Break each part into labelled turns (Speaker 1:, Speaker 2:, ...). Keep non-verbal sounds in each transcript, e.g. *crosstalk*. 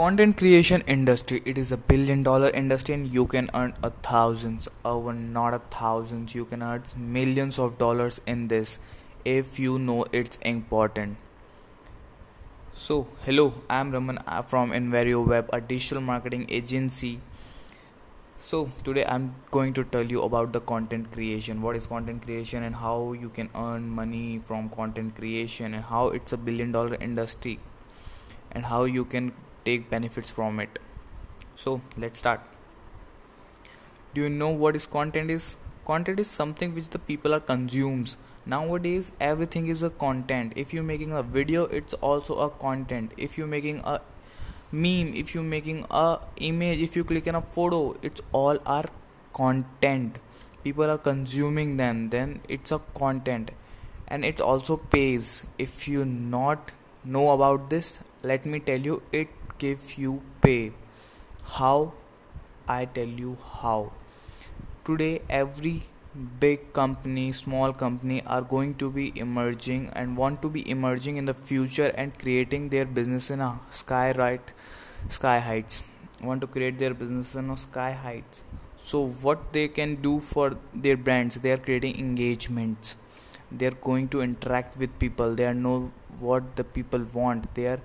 Speaker 1: content creation industry it is a billion dollar industry and you can earn a thousands or not a thousands you can earn millions of dollars in this if you know it's important. So hello i'm raman uh, from invario web a digital marketing agency. So today i'm going to tell you about the content creation. What is content creation and how you can earn money from content creation and how it's a billion dollar industry and how you can take benefits from it. So let's start. Do you know what is content is? Content is something which the people are consumes. Nowadays everything is a content. If you're making a video it's also a content. If you're making a meme if you're making a image if you click on a photo it's all are content. People are consuming them then it's a content. And it also pays. If you not know about this let me tell you it give you pay. How? I tell you how. Today every big company small company are going to be emerging and want to be emerging in the future and creating their business in a sky right sky heights. Want to create their business in a sky heights. So what they can do for their brands? They are creating engagements. They are going to interact with people. They are know what the people want. They are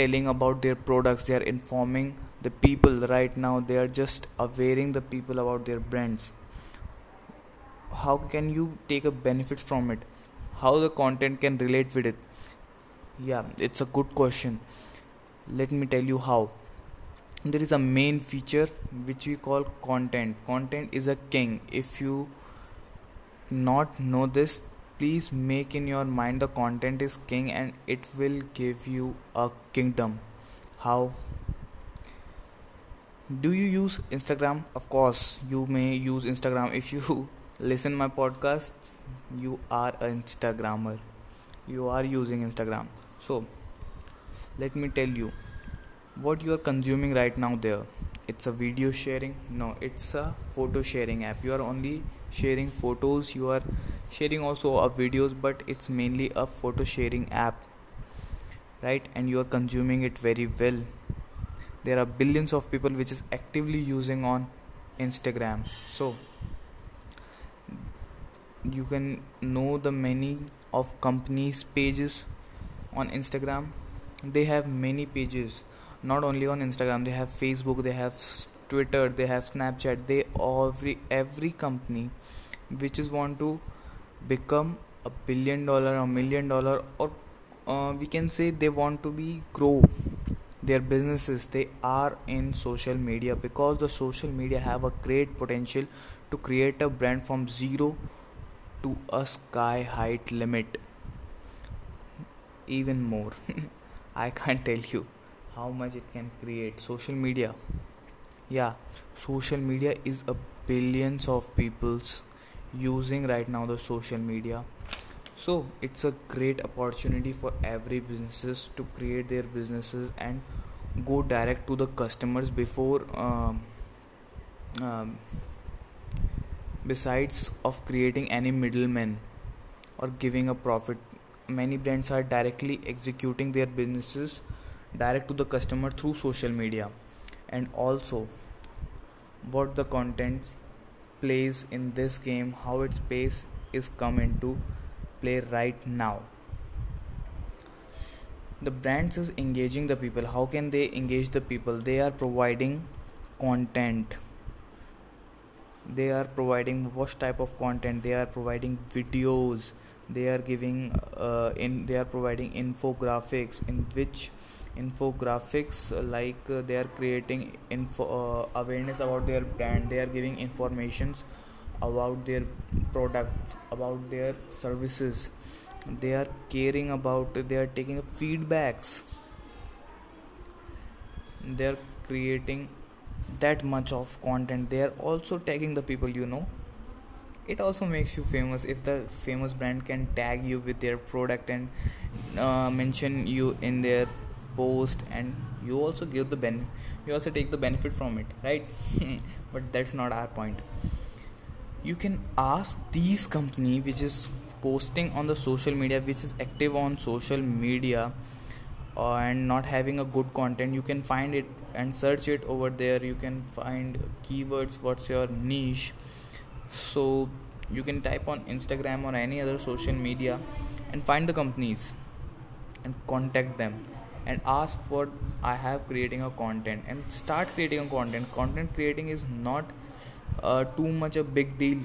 Speaker 1: telling about their products they are informing the people. Right now they are just awareing the people about their brands. How can you take a benefit from it? How the content can relate with it? Yeah it's a good question. Let me tell you how. There is a main feature which we call content. Content is a king. If you not know this please make in your mind the content is king and it will give you a kingdom. How? Do you use instagram? Of course you may use instagram. If you *laughs* listen my podcast you are an instagrammer. You are using instagram. So let me tell you what you are consuming right now there it's a video sharing? No it's a photo sharing app. You are only sharing photos you are sharing also of videos but it's mainly a photo sharing app right? And you are consuming it very well. There are billions of people which is actively using on instagram. So you can know the many of companies pages on instagram. They have many pages. Not only on instagram they have facebook they have twitter they have snapchat. They every every company which is want to become a billion dollar a million dollar or uh, we can say they want to be grow their businesses. They are in social media because the social media have a great potential to create a brand from zero to a sky height limit. Even more. *laughs* I can't tell you how much it can create. Social media. Yeah. Social media is a billions of people's using right now the social media. So it's a great opportunity for every businesses to create their businesses and go direct to the customers before um, um, besides of creating any middlemen or giving a profit. Many brands are directly executing their businesses direct to the customer through social media. And also what the contents plays in this game how its pace is come into play right now. The brands is engaging the people. How can they engage the people? They are providing content. They are providing what type of content? They are providing videos. They are giving uh, in they are providing infographics in which infographics uh, like uh, they are creating info uh, awareness about their brand. They are giving informations about their product about their services. They are caring about they are taking feedbacks. They are creating that much of content. They are also tagging the people you know. It also makes you famous. If the famous brand can tag you with their product and uh, mention you in their post and you also give the ben you also take the benefit from it right? *laughs* But that's not our point. You can ask these company which is posting on the social media which is active on social media uh, and not having a good content you can find it and search it over there. You can find keywords what's your niche. So you can type on instagram or any other social media and find the companies and contact them and ask what i have creating a content and start creating a content. Content creating is not uh, too much a big deal.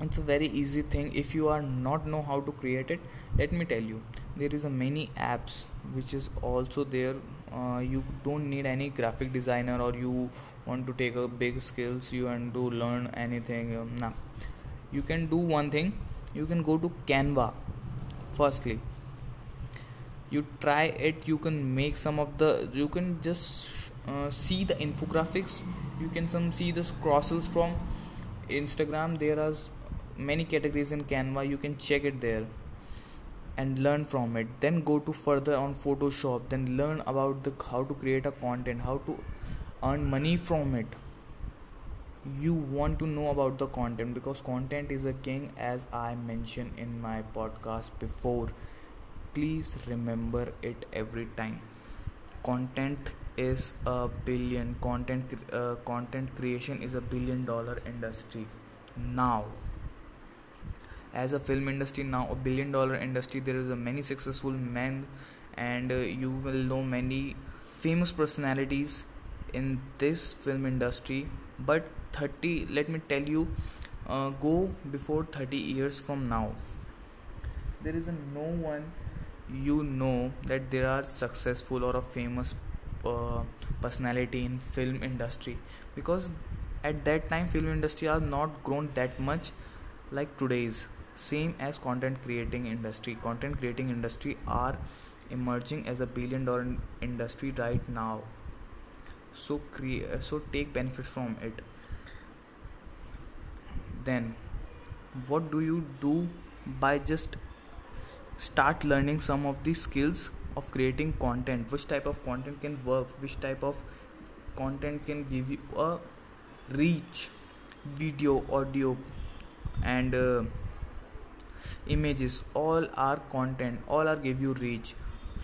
Speaker 1: It's a very easy thing. If you are not know how to create it let me tell you there is a many apps which is also there. Uh, you don't need any graphic designer or you want to take a big skills you want to learn anything um, nah. you can do one thing. You can go to canva firstly you try it you can make some of the you can just uh, see the infographics. You can some see the carousels from instagram. There are many categories in canva. You can check it there and learn from it. Then go to further on photoshop. Then learn about the how to create a content how to earn money from it. You want to know about the content because content is a king as i mentioned in my podcast before please remember it every time. Content is a billion content uh, content creation is a billion dollar industry. Now as a film industry now a billion dollar industry there is a many successful men and uh, you will know many famous personalities in this film industry. But 30 let me tell you uh, go before 30 years from now. There is a no one you know that there are successful or a famous uh, personality in film industry. Because at that time film industry are not grown that much like today's. Same as content creating industry. Content creating industry are emerging as a billion dollar industry right now. So create so take benefit from it. Then what do you do by just start learning some of the skills of creating content. Which type of content can work? Which type of content can give you a reach? Video audio and uh, images. All are content. All are give you reach.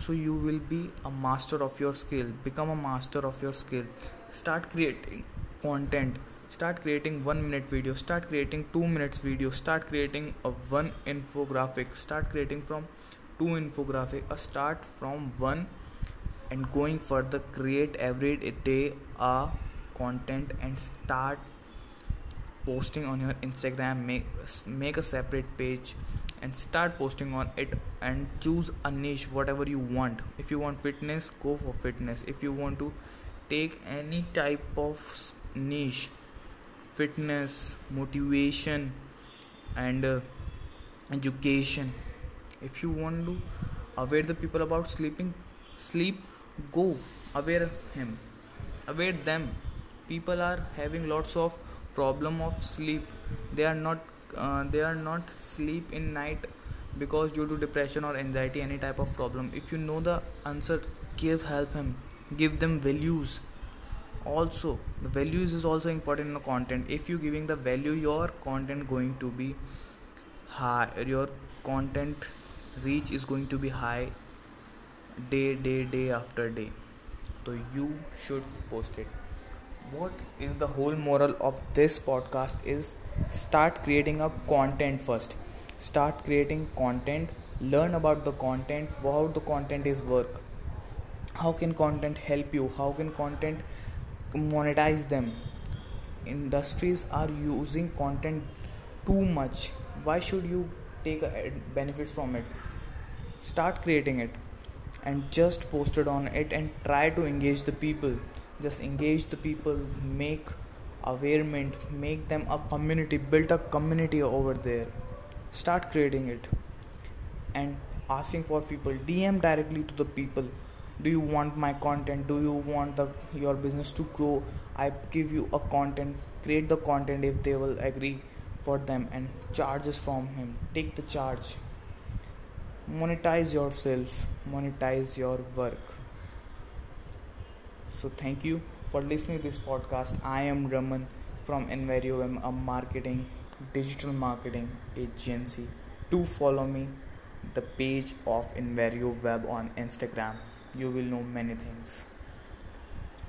Speaker 1: So you will be a master of your skill. Become a master of your skill. Start creating content start creating 1 minute video. Start creating 2 minutes video. Start creating a one infographic. Start creating from two infographic. A start from one and going further. Create every day a content and start posting on your instagram. Make make a separate page and start posting on it and choose a niche whatever you want. If you want fitness go for fitness. If you want to take any type of niche fitness motivation and uh, education. If you want to aware the people about sleeping sleep go aware him. Aware them. People are having lots of problem of sleep. They are not uh, they are not sleep in night because due to depression or anxiety any type of problem. If you know the answer give help him. Give them values also the values is also important in the content. If you giving the value your content going to be high your content reach is going to be high day day day after day. So you should post it. What is the whole moral of this podcast is start creating a content first. Start creating content. Learn about the content how the content is work. How can content help you? How can content monetize them. Industries are using content too much. Why should you take benefits from it? Start creating it and just post it on it and try to engage the people. Just engage the people make awareness make them a community build a community over there. Start creating it and asking for people. Dm directly to the people do you want my content do you want the your business to grow i give you a content create the content if they will agree for them and charges from him take the charge monetize yourself monetize your work so thank you for listening to this podcast. I am Raman from Envarium, a marketing digital marketing agency. Do follow me the page of Inverio Web on Instagram. You will know many things.